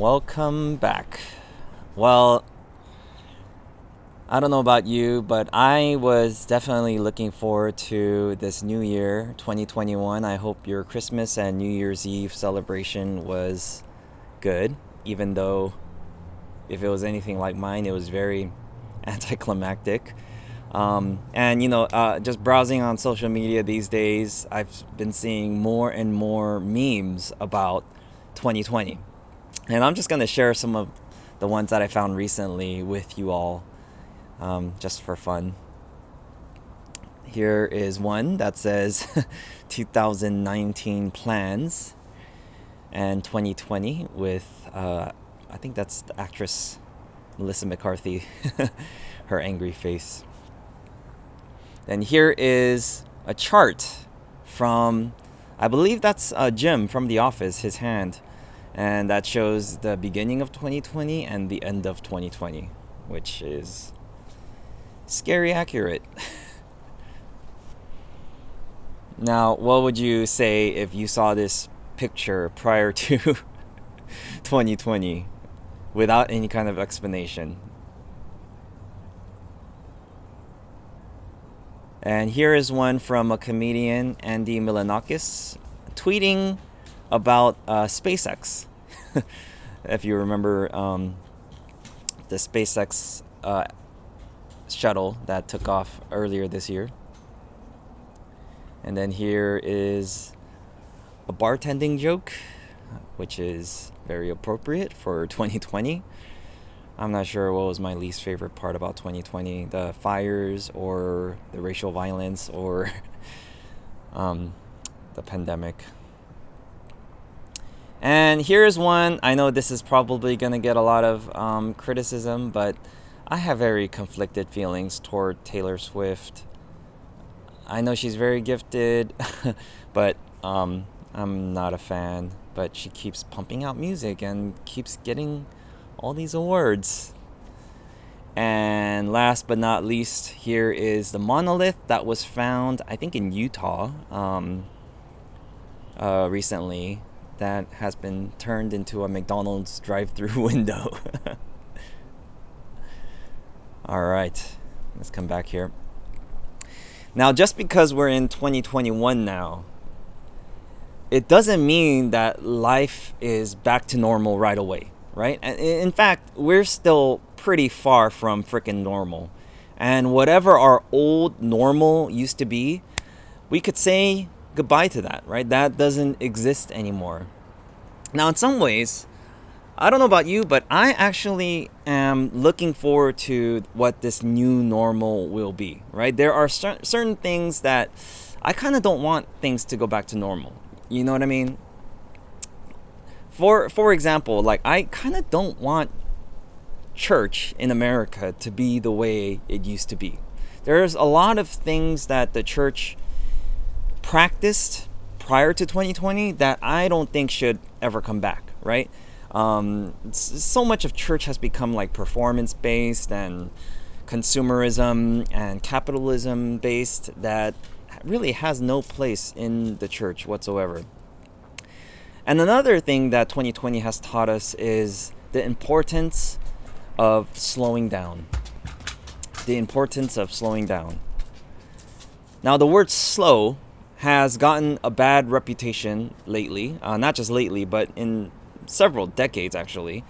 welcome back. Well, I don't know about you, but I was definitely looking forward to this new year, 2021. I hope your Christmas and New Year's Eve celebration was good, even though if it was anything like mine, it was very anticlimactic. Um, and you know, uh, just browsing on social media these days, I've been seeing more and more memes about 2020. And I'm just going to share some of the ones that I found recently with you all um, just for fun. Here is one that says 2019 plans and 2020 with, uh, I think that's the actress Melissa McCarthy, her angry face. Then here is a chart from, I believe that's uh, Jim from The Office, his hand. And that shows the beginning of 2020 and the end of 2020, which is scary accurate. now, what would you say if you saw this picture prior to 2020 without any kind of explanation? And here is one from a comedian, Andy Milonakis, tweeting about uh, SpaceX. if you remember um, the SpaceX uh, shuttle that took off earlier this year. And then here is a bartending joke, which is very appropriate for 2020. I'm not sure what was my least favorite part about 2020 the fires or the racial violence or um, the pandemic. And here's one I know this is probably going to get a lot of um, criticism, but I have very conflicted feelings toward Taylor Swift. I know she's very gifted, but um, I'm not a fan. But she keeps pumping out music and keeps getting all these awards. And last but not least, here is the monolith that was found, I think, in Utah um, uh, recently, that has been turned into a McDonald's drive through window. All right, let's come back here. Now, just because we're in 2021 now, it doesn't mean that life is back to normal right away right? In fact, we're still pretty far from freaking normal. And whatever our old normal used to be, we could say goodbye to that, right? That doesn't exist anymore. Now, in some ways, I don't know about you, but I actually am looking forward to what this new normal will be, right? There are cer- certain things that I kind of don't want things to go back to normal. You know what I mean? for for example, like I kind of don't want church in America to be the way it used to be. There's a lot of things that the church practiced prior to 2020 that I don't think should ever come back, right? Um, so much of church has become like performance based and consumerism and capitalism based that really has no place in the church whatsoever. And another thing that 2020 has taught us is the importance of slowing down. The importance of slowing down. Now, the word slow has gotten a bad reputation lately, uh, not just lately, but in several decades actually,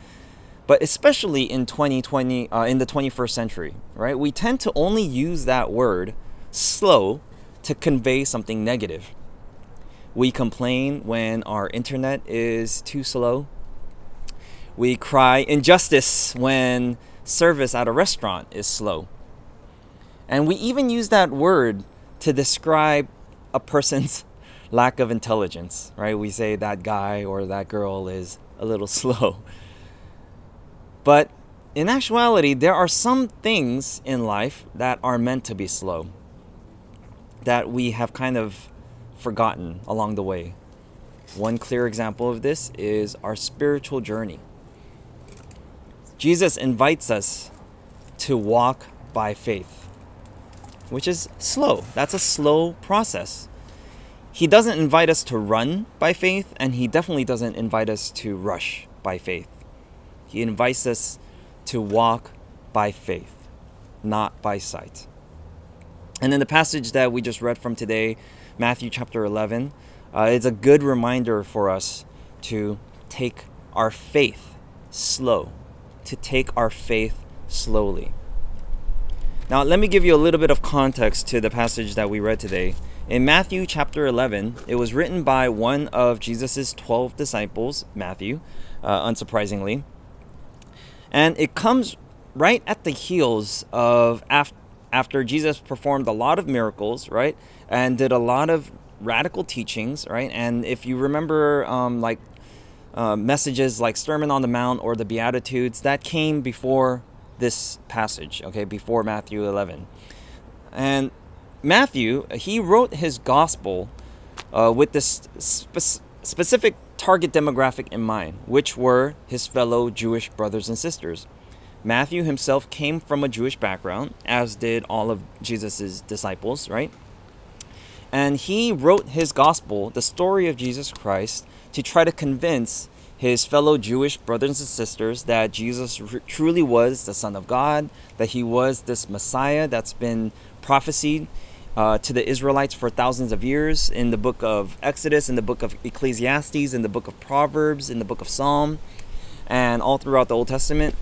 but especially in 2020, uh, in the 21st century, right? We tend to only use that word slow to convey something negative. We complain when our internet is too slow. We cry injustice when service at a restaurant is slow. And we even use that word to describe a person's lack of intelligence, right? We say that guy or that girl is a little slow. But in actuality, there are some things in life that are meant to be slow, that we have kind of forgotten along the way. One clear example of this is our spiritual journey. Jesus invites us to walk by faith, which is slow. That's a slow process. He doesn't invite us to run by faith, and he definitely doesn't invite us to rush by faith. He invites us to walk by faith, not by sight. And then the passage that we just read from today, Matthew chapter 11, uh, it's a good reminder for us to take our faith slow, to take our faith slowly. Now, let me give you a little bit of context to the passage that we read today. In Matthew chapter 11, it was written by one of Jesus' 12 disciples, Matthew, uh, unsurprisingly. And it comes right at the heels of af- after Jesus performed a lot of miracles, right? And did a lot of radical teachings, right? And if you remember, um, like, uh, messages like Sermon on the Mount or the Beatitudes, that came before this passage, okay, before Matthew 11. And Matthew, he wrote his gospel uh, with this spe- specific target demographic in mind, which were his fellow Jewish brothers and sisters. Matthew himself came from a Jewish background, as did all of Jesus' disciples, right? And he wrote his gospel, the story of Jesus Christ, to try to convince his fellow Jewish brothers and sisters that Jesus r- truly was the Son of God, that he was this Messiah that's been prophesied uh, to the Israelites for thousands of years in the book of Exodus, in the book of Ecclesiastes, in the book of Proverbs, in the book of Psalm, and all throughout the Old Testament.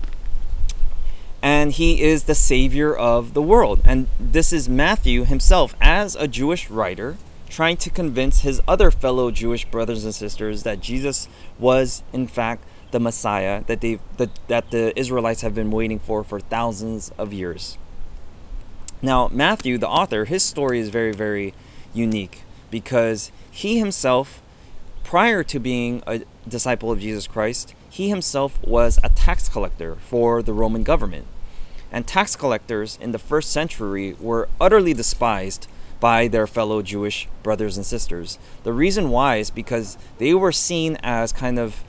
And he is the Savior of the world. And this is Matthew himself, as a Jewish writer, trying to convince his other fellow Jewish brothers and sisters that Jesus was, in fact, the Messiah that they that, that the Israelites have been waiting for for thousands of years. Now, Matthew, the author, his story is very, very unique because he himself, prior to being a disciple of Jesus Christ, he himself was a tax collector for the Roman government. And tax collectors in the first century were utterly despised by their fellow Jewish brothers and sisters. The reason why is because they were seen as kind of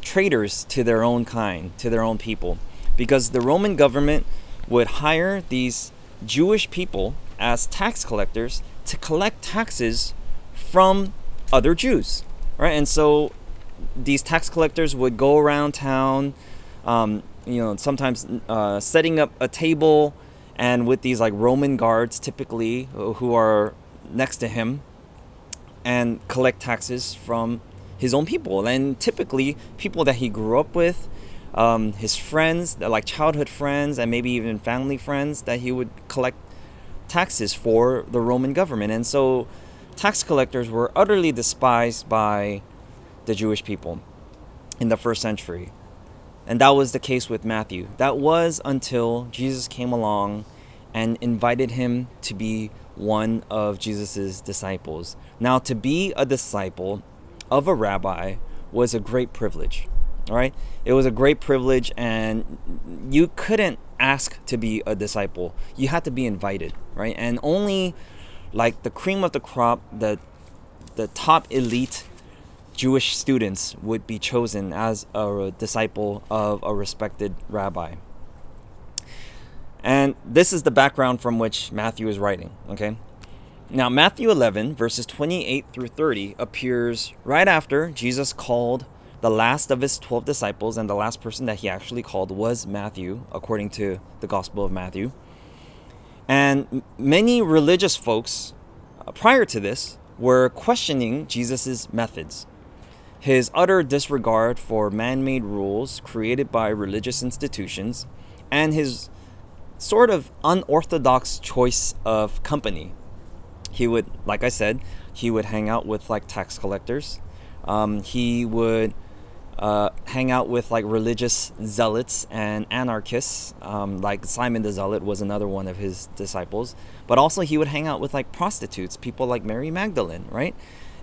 traitors to their own kind, to their own people. Because the Roman government would hire these Jewish people as tax collectors to collect taxes from other Jews, right? And so these tax collectors would go around town, um, you know, sometimes uh, setting up a table and with these like Roman guards typically who are next to him and collect taxes from his own people and typically people that he grew up with um, his friends, like childhood friends, and maybe even family friends, that he would collect taxes for the Roman government. And so tax collectors were utterly despised by the Jewish people in the first century. And that was the case with Matthew. That was until Jesus came along and invited him to be one of Jesus' disciples. Now, to be a disciple of a rabbi was a great privilege. All right. It was a great privilege, and you couldn't ask to be a disciple. You had to be invited, right? And only like the cream of the crop, the the top elite Jewish students would be chosen as a disciple of a respected rabbi. And this is the background from which Matthew is writing, okay? Now, Matthew 11, verses 28 through 30, appears right after Jesus called the last of his 12 disciples and the last person that he actually called was Matthew, according to the Gospel of Matthew. And many religious folks uh, prior to this were questioning Jesus' methods. His utter disregard for man made rules created by religious institutions, and his sort of unorthodox choice of company. He would, like I said, he would hang out with like tax collectors. Um, he would uh, hang out with like religious zealots and anarchists. Um, like Simon the Zealot was another one of his disciples. But also, he would hang out with like prostitutes, people like Mary Magdalene, right?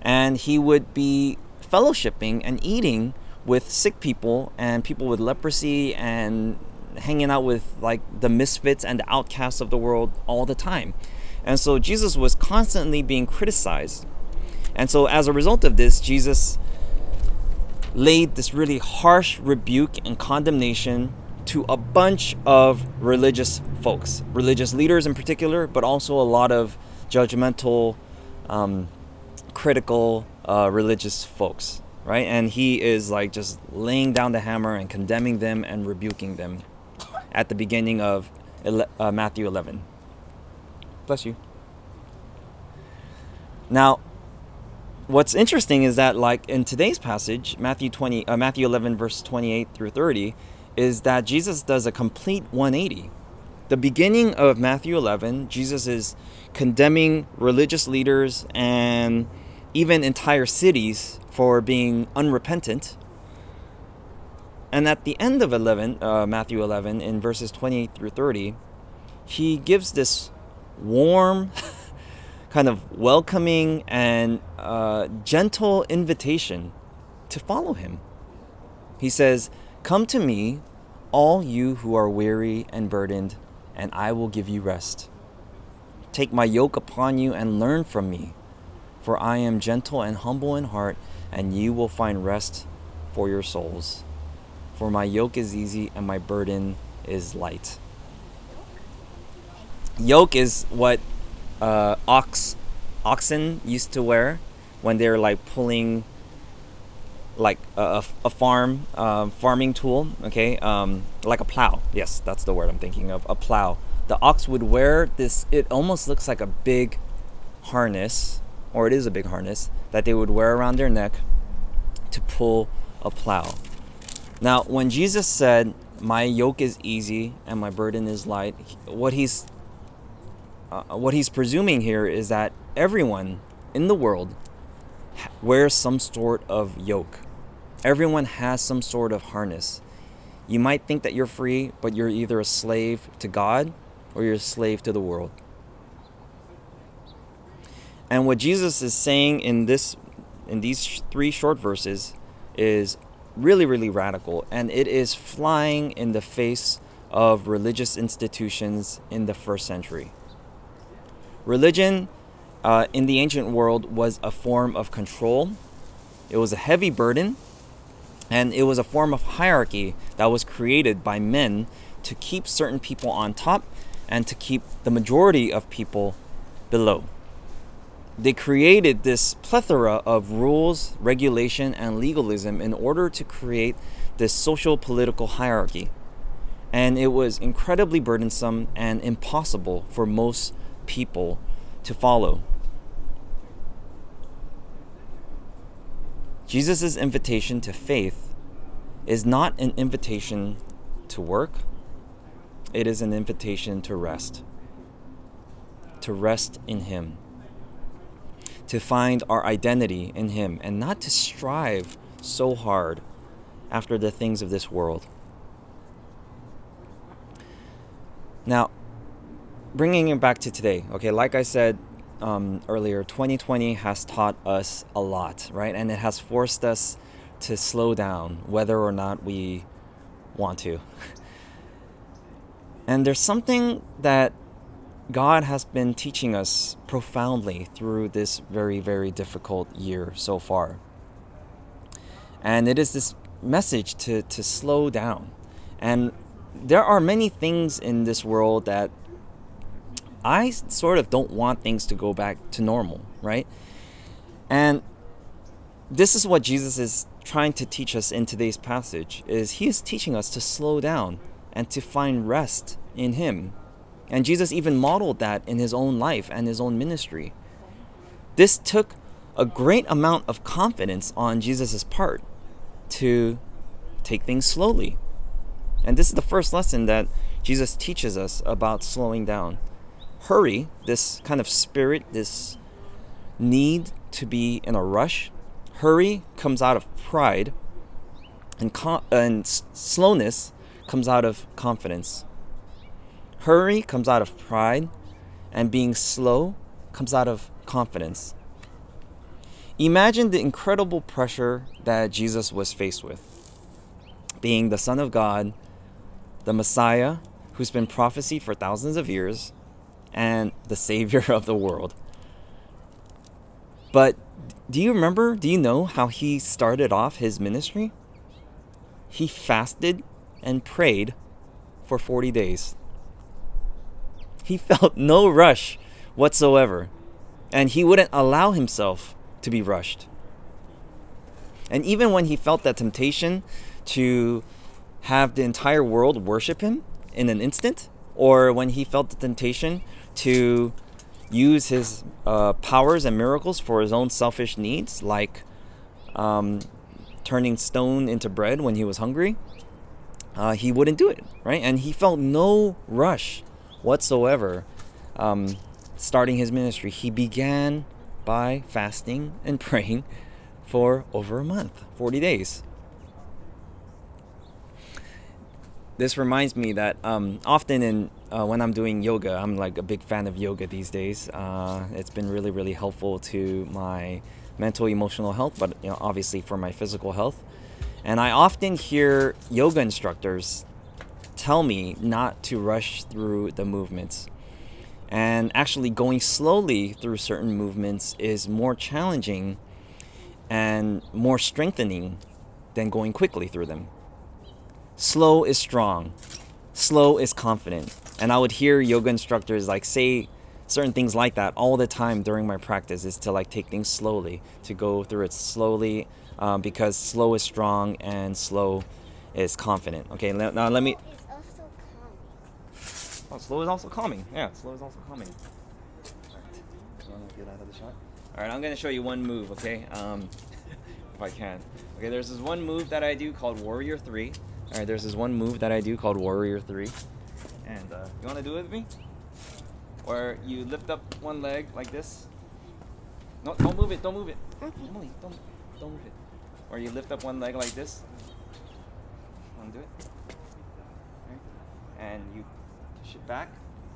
And he would be fellowshipping and eating with sick people and people with leprosy and hanging out with like the misfits and the outcasts of the world all the time. And so Jesus was constantly being criticized. And so as a result of this, Jesus laid this really harsh rebuke and condemnation to a bunch of religious folks, religious leaders in particular, but also a lot of judgmental, um, critical uh, religious folks. right? And he is like just laying down the hammer and condemning them and rebuking them at the beginning of uh, Matthew 11. Bless you. Now, what's interesting is that like in today's passage, Matthew 20 uh, Matthew 11 verse 28 through 30, is that Jesus does a complete 180. The beginning of Matthew 11, Jesus is condemning religious leaders and even entire cities for being unrepentant. And at the end of 11, uh, Matthew 11, in verses 28 through 30, he gives this warm, kind of welcoming and uh, gentle invitation to follow him. He says, Come to me, all you who are weary and burdened, and I will give you rest. Take my yoke upon you and learn from me, for I am gentle and humble in heart, and you will find rest for your souls. For my yoke is easy and my burden is light. Yoke is what uh, ox oxen used to wear when they're like pulling like a, a farm uh, farming tool okay um, like a plow yes that's the word i'm thinking of a plow the ox would wear this it almost looks like a big harness or it is a big harness that they would wear around their neck to pull a plow. Now when jesus said my yoke is easy and my burden is light what he's uh, what he's presuming here is that everyone in the world wears some sort of yoke. Everyone has some sort of harness. You might think that you're free but you're either a slave to god or you're a slave to the world. And what Jesus is saying in this in these three short verses is really really radical and it is flying in the face of religious institutions in the first century. Religion uh, in the ancient world was a form of control. It was a heavy burden and it was a form of hierarchy that was created by men to keep certain people on top and to keep the majority of people below. They created this plethora of rules, regulation, and legalism in order to create this social political hierarchy. And it was incredibly burdensome and impossible for most people to follow. Jesus' invitation to faith is not an invitation to work it is an invitation to rest, to rest in Him, to find our identity in Him, and not to strive so hard after the things of this world. Now, bringing it back to today, okay, like I said um, earlier, 2020 has taught us a lot, right? And it has forced us to slow down, whether or not we want to. And there's something that God has been teaching us profoundly through this very, very difficult year so far. And it is this message to, to slow down. And there are many things in this world that I sort of don't want things to go back to normal, right? And this is what Jesus is trying to teach us in today's passage is he is teaching us to slow down and to find rest in Him. And Jesus even modeled that in His own life and His own ministry. This took a great amount of confidence on Jesus' part to take things slowly. And this is the first lesson that Jesus teaches us about slowing down. Hurry, this kind of spirit, this need to be in a rush, hurry comes out of pride, and, and slowness comes out of confidence. Hurry comes out of pride, and being slow comes out of confidence. Imagine the incredible pressure that Jesus was faced with. Being the Son of God, the Messiah who's been prophesied for thousands of years, and the Savior of the world. But do you remember, do you know how he started off his ministry? He fasted and prayed for 40 days. He felt no rush whatsoever, and he wouldn't allow himself to be rushed. And even when he felt that temptation to have the entire world worship him in an instant, or when he felt the temptation to use his uh, powers and miracles for his own selfish needs, like um, turning stone into bread when he was hungry, uh, he wouldn't do it, right? And he felt no rush whatsoever um, starting his ministry. He began by fasting and praying for over a month, 40 days. This reminds me that um, often in uh, when I'm doing yoga, I'm like a big fan of yoga these days. Uh, it's been really, really helpful to my mental, emotional health, but you know, obviously for my physical health. And I often hear yoga instructors tell me not to rush through the movements. And actually, going slowly through certain movements is more challenging and more strengthening than going quickly through them. Slow is strong, slow is confident. And I would hear yoga instructors like say certain things like that all the time during my practice is to like take things slowly, to go through it slowly um, because slow is strong and slow is confident. Okay, now let me Oh, slow is also calming. Yeah, slow is also calming. Alright. Get out of the shot. Alright, I'm gonna show you one move, okay? Um, if I can. Okay, there's this one move that I do called Warrior 3. Alright, there's this one move that I do called Warrior 3. And uh, you wanna do it with me? Or you lift up one leg like this. No, don't move it, don't move it. Emily, don't, don't move it. Or you lift up one leg like this. Wanna do it? And you push it back,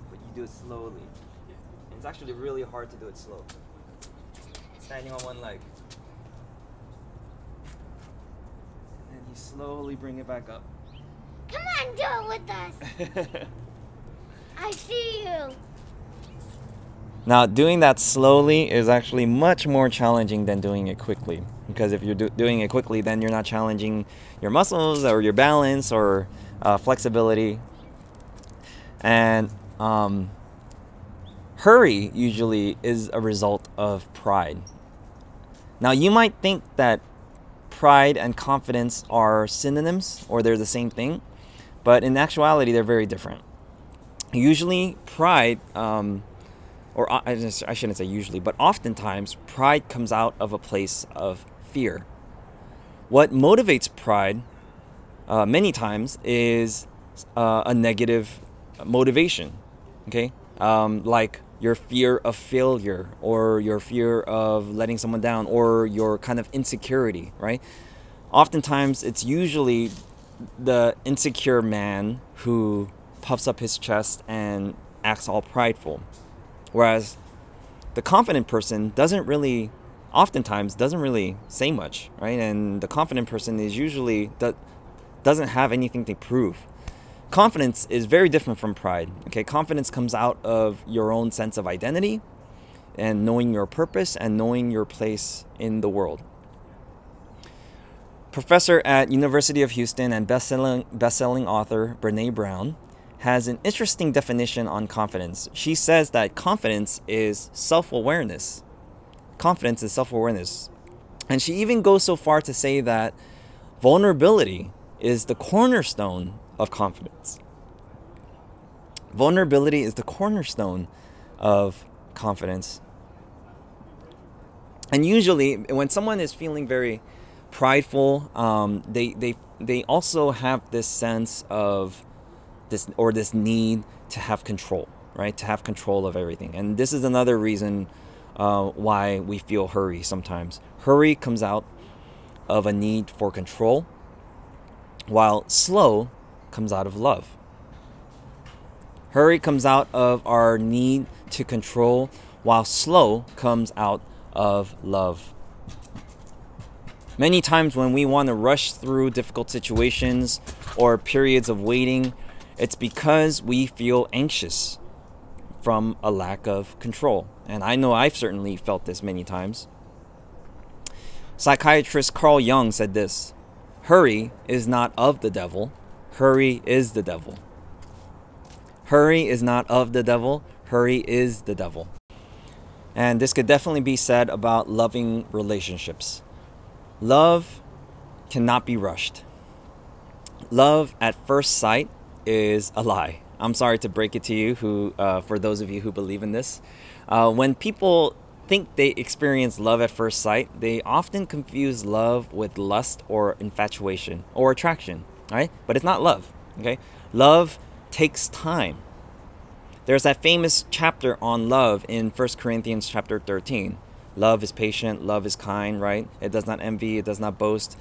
but you do it slowly. And it's actually really hard to do it slow. Standing on one leg. And then you slowly bring it back up. Come on, do it with us. I see you. Now, doing that slowly is actually much more challenging than doing it quickly. Because if you're do- doing it quickly, then you're not challenging your muscles or your balance or uh, flexibility. And um, hurry usually is a result of pride. Now, you might think that pride and confidence are synonyms or they're the same thing, but in actuality, they're very different. Usually, pride, um, or just- I shouldn't say usually, but oftentimes, pride comes out of a place of fear. What motivates pride uh, many times is uh, a negative motivation. Okay, um, like your fear of failure, or your fear of letting someone down, or your kind of insecurity. Right. Oftentimes, it's usually the insecure man who puffs up his chest and acts all prideful, whereas the confident person doesn't really oftentimes doesn't really say much right and the confident person is usually that doesn't have anything to prove confidence is very different from pride okay? Confidence comes out of your own sense of identity and knowing your purpose and knowing your place in the world. Professor at university of houston and best-selling, best-selling author brene brown has an interesting definition on confidence. She says that confidence is self-awareness. Confidence is self-awareness. And she even goes so far to say that vulnerability is the cornerstone of confidence. Vulnerability is the cornerstone of confidence. And usually, when someone is feeling very prideful, um, they, they, they also have this sense of this or this need to have control, right? To have control of everything. And this is another reason uh, why we feel hurry sometimes. Hurry comes out of a need for control, while slow comes out of love. Hurry comes out of our need to control, while slow comes out of love. Many times when we want to rush through difficult situations or periods of waiting, it's because we feel anxious from a lack of control. And I know I've certainly felt this many times. Psychiatrist Carl Jung said this Hurry is not of the devil, hurry is the devil. Hurry is not of the devil, hurry is the devil. And this could definitely be said about loving relationships. Love cannot be rushed. Love at first sight is a lie. I'm sorry to break it to you, who uh, for those of you who believe in this. Uh, when people think they experience love at first sight, they often confuse love with lust or infatuation or attraction, right? But it's not love, okay? Love takes time. There's that famous chapter on love in 1 Corinthians chapter 13. Love is patient, love is kind, right? It does not envy, it does not boast.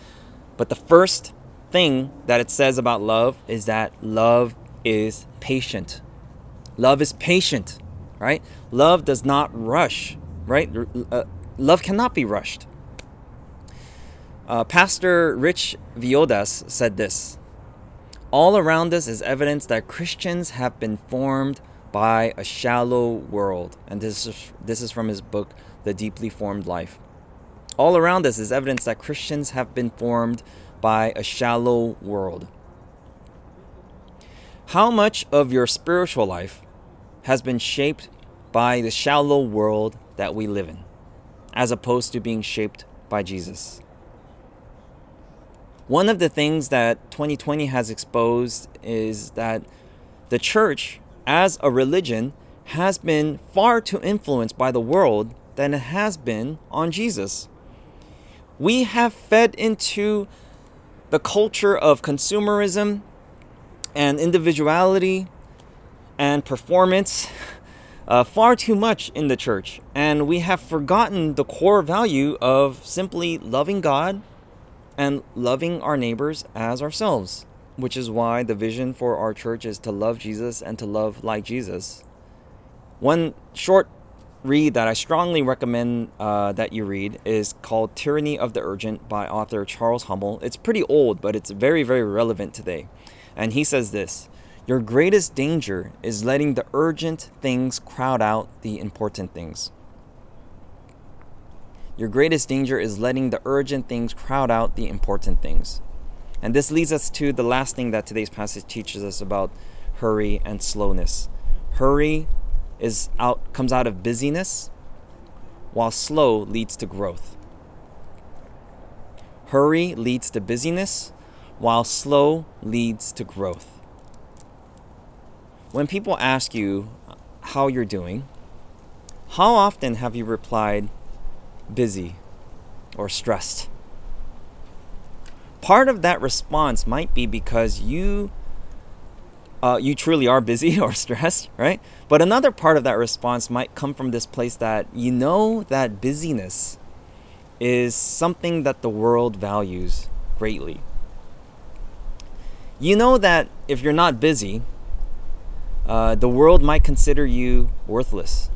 But the first thing that it says about love is that love is patient. Love is patient, right? Love does not rush, right? Uh, love cannot be rushed. Uh, Pastor Rich Villodas said this All around us is evidence that Christians have been formed by a shallow world. And this is, this is from his book, The Deeply Formed Life. All around us is evidence that Christians have been formed by a shallow world. How much of your spiritual life has been shaped by the shallow world that we live in, as opposed to being shaped by Jesus? One of the things that 2020 has exposed is that the church as a religion has been far too influenced by the world than it has been on Jesus. We have fed into the culture of consumerism and individuality and performance uh, far too much in the church. And we have forgotten the core value of simply loving God and loving our neighbors as ourselves which is why the vision for our church is to love Jesus and to love like Jesus. One short read that I strongly recommend uh, that you read is called Tyranny of the Urgent by author Charles Hummel. It's pretty old, but it's very, very relevant today. And he says this Your greatest danger is letting the urgent things crowd out the important things. Your greatest danger is letting the urgent things crowd out the important things. And this leads us to the last thing that today's passage teaches us about hurry and slowness. Hurry is out comes out of busyness, while slow leads to growth. Hurry leads to busyness, while slow leads to growth. When people ask you how you're doing, how often have you replied busy or stressed? part of that response might be because you uh, you truly are busy or stressed, right? But another part of that response might come from this place that you know that busyness is something that the world values greatly. You know that if you're not busy, uh, the world might consider you worthless.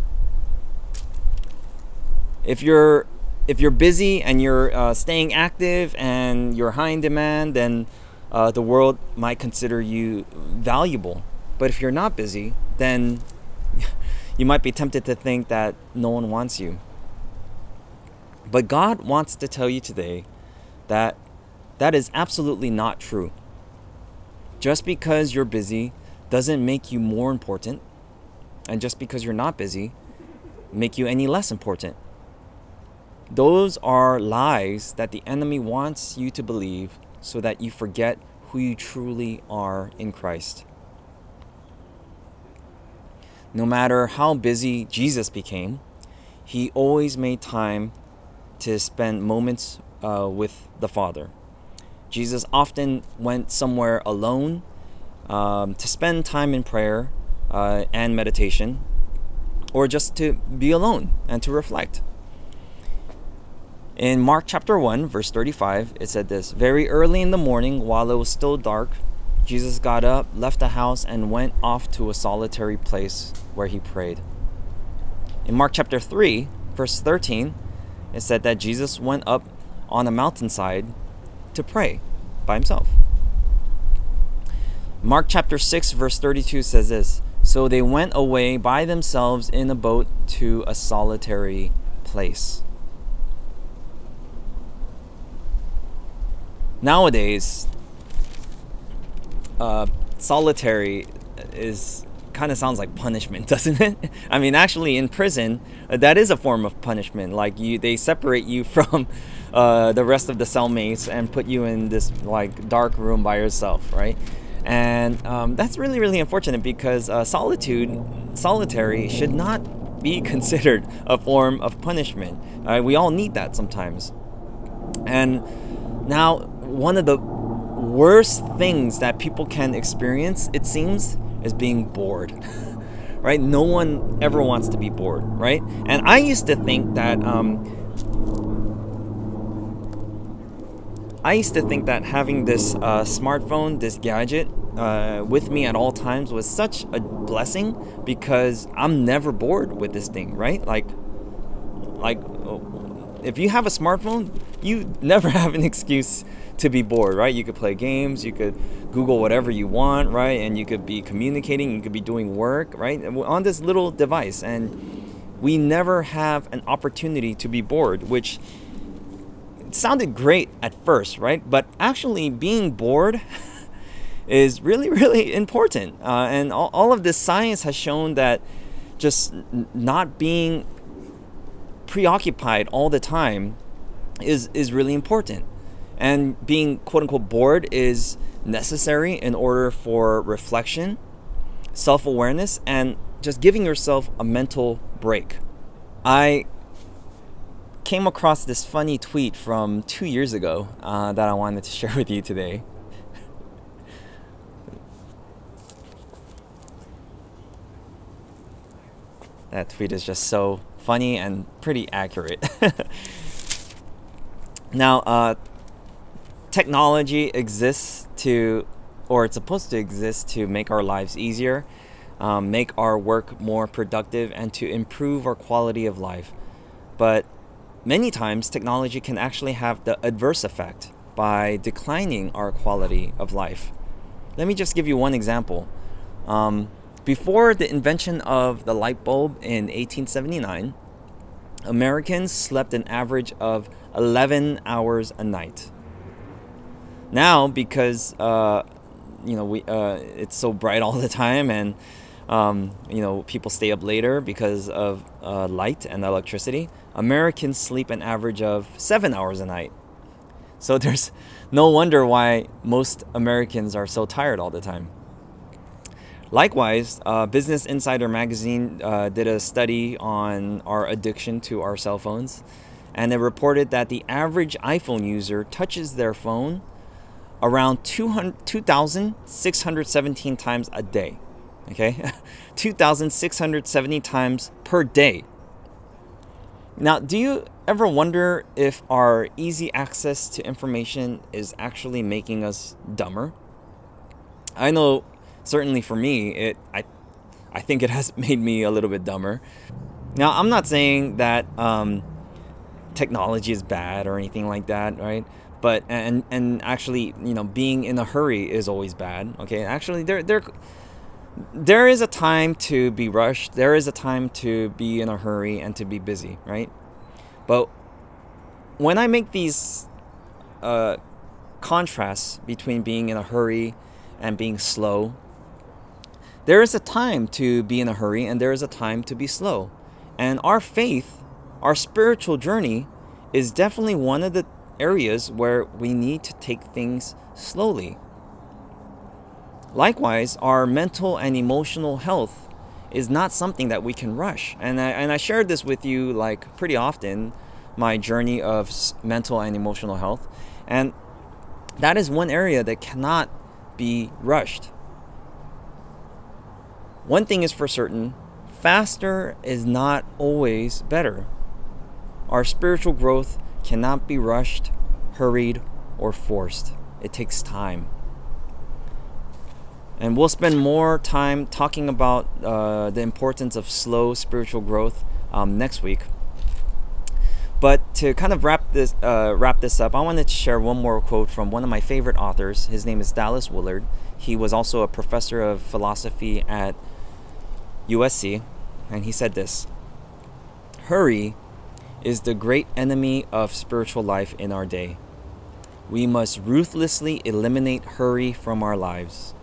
If you're if you're busy and you're uh, staying active and you're high in demand, then uh, the world might consider you valuable. But if you're not busy, then you might be tempted to think that no one wants you. But God wants to tell you today that that is absolutely not true. Just because you're busy doesn't make you more important, and just because you're not busy make you any less important. Those are lies that the enemy wants you to believe so that you forget who you truly are in Christ. No matter how busy Jesus became, he always made time to spend moments uh, with the Father. Jesus often went somewhere alone um, to spend time in prayer uh, and meditation, or just to be alone and to reflect. In Mark chapter 1, verse 35, it said this Very early in the morning, while it was still dark, Jesus got up, left the house, and went off to a solitary place where he prayed. In Mark chapter 3, verse 13, it said that Jesus went up on a mountainside to pray by himself. Mark chapter 6, verse 32 says this So they went away by themselves in a boat to a solitary place. Nowadays, uh, solitary is kind of sounds like punishment, doesn't it? I mean, actually, in prison, uh, that is a form of punishment. Like you, they separate you from uh, the rest of the cellmates and put you in this like dark room by yourself, right? And um, that's really, really unfortunate because uh, solitude, solitary, should not be considered a form of punishment. Uh, we all need that sometimes. And now, one of the worst things that people can experience, it seems, is being bored. right? No one ever wants to be bored, right? And I used to think that um, I used to think that having this uh, smartphone, this gadget, uh, with me at all times was such a blessing because I'm never bored with this thing, right? Like, like if you have a smartphone, you never have an excuse to be bored, right? You could play games, you could Google whatever you want, right? And you could be communicating, you could be doing work, right? On this little device. And we never have an opportunity to be bored, which sounded great at first, right? But actually, being bored is really, really important. Uh, and all, all of this science has shown that just not being preoccupied all the time is is really important and being quote unquote bored is necessary in order for reflection, self awareness, and just giving yourself a mental break. I came across this funny tweet from two years ago uh, that I wanted to share with you today. that tweet is just so funny and pretty accurate. now, uh, technology exists to, or it's supposed to exist to make our lives easier, um, make our work more productive, and to improve our quality of life. But many times, technology can actually have the adverse effect by declining our quality of life. Let me just give you one example. Um, before the invention of the light bulb in 1879, Americans slept an average of 11 hours a night. Now, because uh, you know we uh, it's so bright all the time, and um, you know people stay up later because of uh, light and electricity. Americans sleep an average of seven hours a night. So there's no wonder why most Americans are so tired all the time. Likewise, uh, Business Insider magazine uh, did a study on our addiction to our cell phones, and it reported that the average iPhone user touches their phone around 2,617 times a day. Okay? 2,670 times per day. Now, do you ever wonder if our easy access to information is actually making us dumber? I know certainly for me, it I I think it has made me a little bit dumber. Now, I'm not saying that um, technology is bad or anything like that, right? But and and actually you know being in a hurry is always bad okay? Actually there there there is a time to be rushed there is a time to be in a hurry and to be busy right? But when i make these uh, contrasts between being in a hurry and being slow there is a time to be in a hurry and there is a time to be slow. And our faith our spiritual journey is definitely one of the areas where we need to take things slowly. Likewise, our mental and emotional health is not something that we can rush. And I, and I shared this with you like pretty often, my journey of mental and emotional health. And that is one area that cannot be rushed. One thing is for certain faster is not always better. Our spiritual growth cannot be rushed, hurried, or forced. It takes time. And we'll spend more time talking about uh, the importance of slow spiritual growth um, next week. But to kind of wrap this uh, wrap this up, I wanted to share one more quote from one of my favorite authors. His name is Dallas Willard. He was also a professor of philosophy at USC, and he said this: "Hurry is the great enemy of spiritual life in our day. We must ruthlessly eliminate hurry from our lives.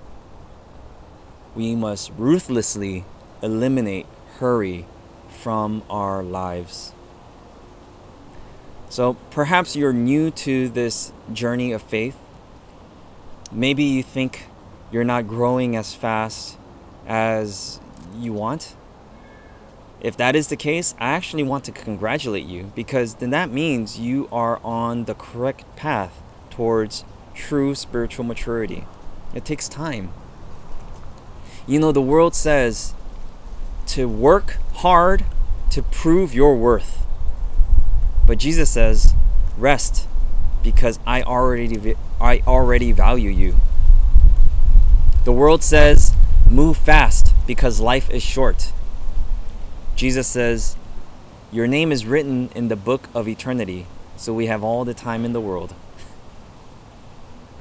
we must ruthlessly eliminate hurry from our lives. So perhaps you're new to this journey of faith. Maybe you think you're not growing as fast as you want. If that is the case, I actually want to congratulate you because then that means you are on the correct path towards true spiritual maturity. It takes time. You know, the world says to work hard to prove your worth. But Jesus says, rest because I already I already value you. The world says, move fast because life is short. Jesus says, Your name is written in the book of eternity, so we have all the time in the world.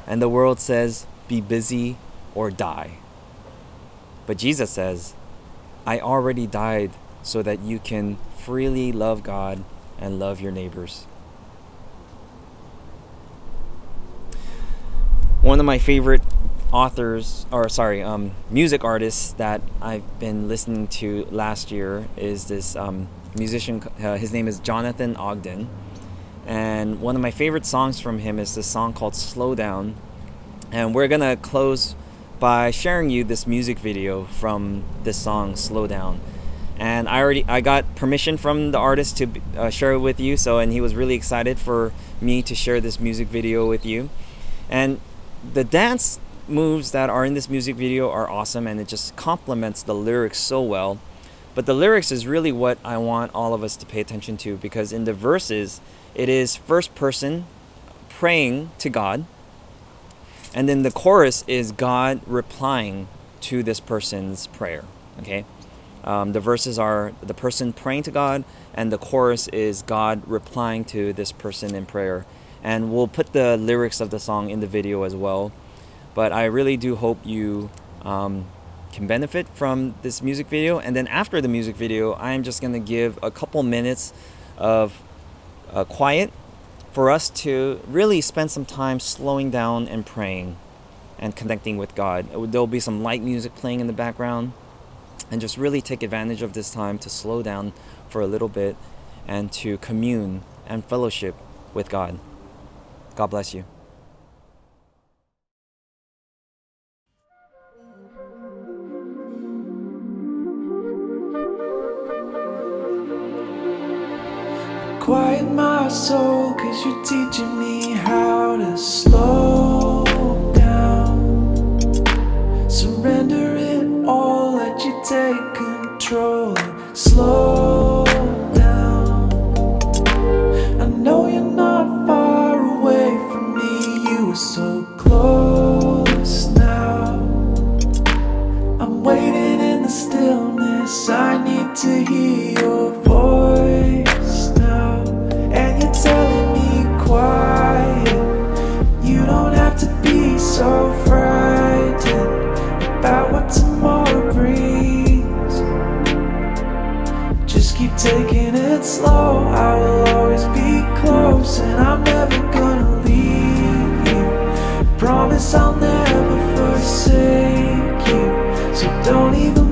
And the world says, Be busy or die. But Jesus says, I already died so that you can freely love God and love your neighbors. One of my favorite authors or sorry um, music artists that i've been listening to last year is this um, musician uh, his name is jonathan ogden. And one of my favorite songs from him is this song called slow down. And we're gonna close by sharing you this music video from this song slow down. And i already i got permission from the artist to uh, share it with you so and he was really excited for me to share this music video with you. And the dance moves that are in this music video are awesome and it just complements the lyrics so well. But the lyrics is really what I want all of us to pay attention to because in the verses, it is first person praying to God. And then the chorus is God replying to this person's prayer. Okay? Um, the verses are the person praying to God, and the chorus is God replying to this person in prayer. And we'll put the lyrics of the song in the video as well. But I really do hope you um, can benefit from this music video. And then after the music video, I'm just going to give a couple minutes of uh, quiet for us to really spend some time slowing down and praying and connecting with God. There'll be some light music playing in the background and just really take advantage of this time to slow down for a little bit and to commune and fellowship with God. God bless you. Soul, cause you're teaching me how to slow down. Surrender it all, let you take control. Slow down. I know you're not far away from me, you are so close now. I'm waiting in the stillness, I need to hear your so frightened about what tomorrow brings. Just keep taking it slow. I will always be close, and I'm never gonna leave you. Promise I'll never forsake you. So don't even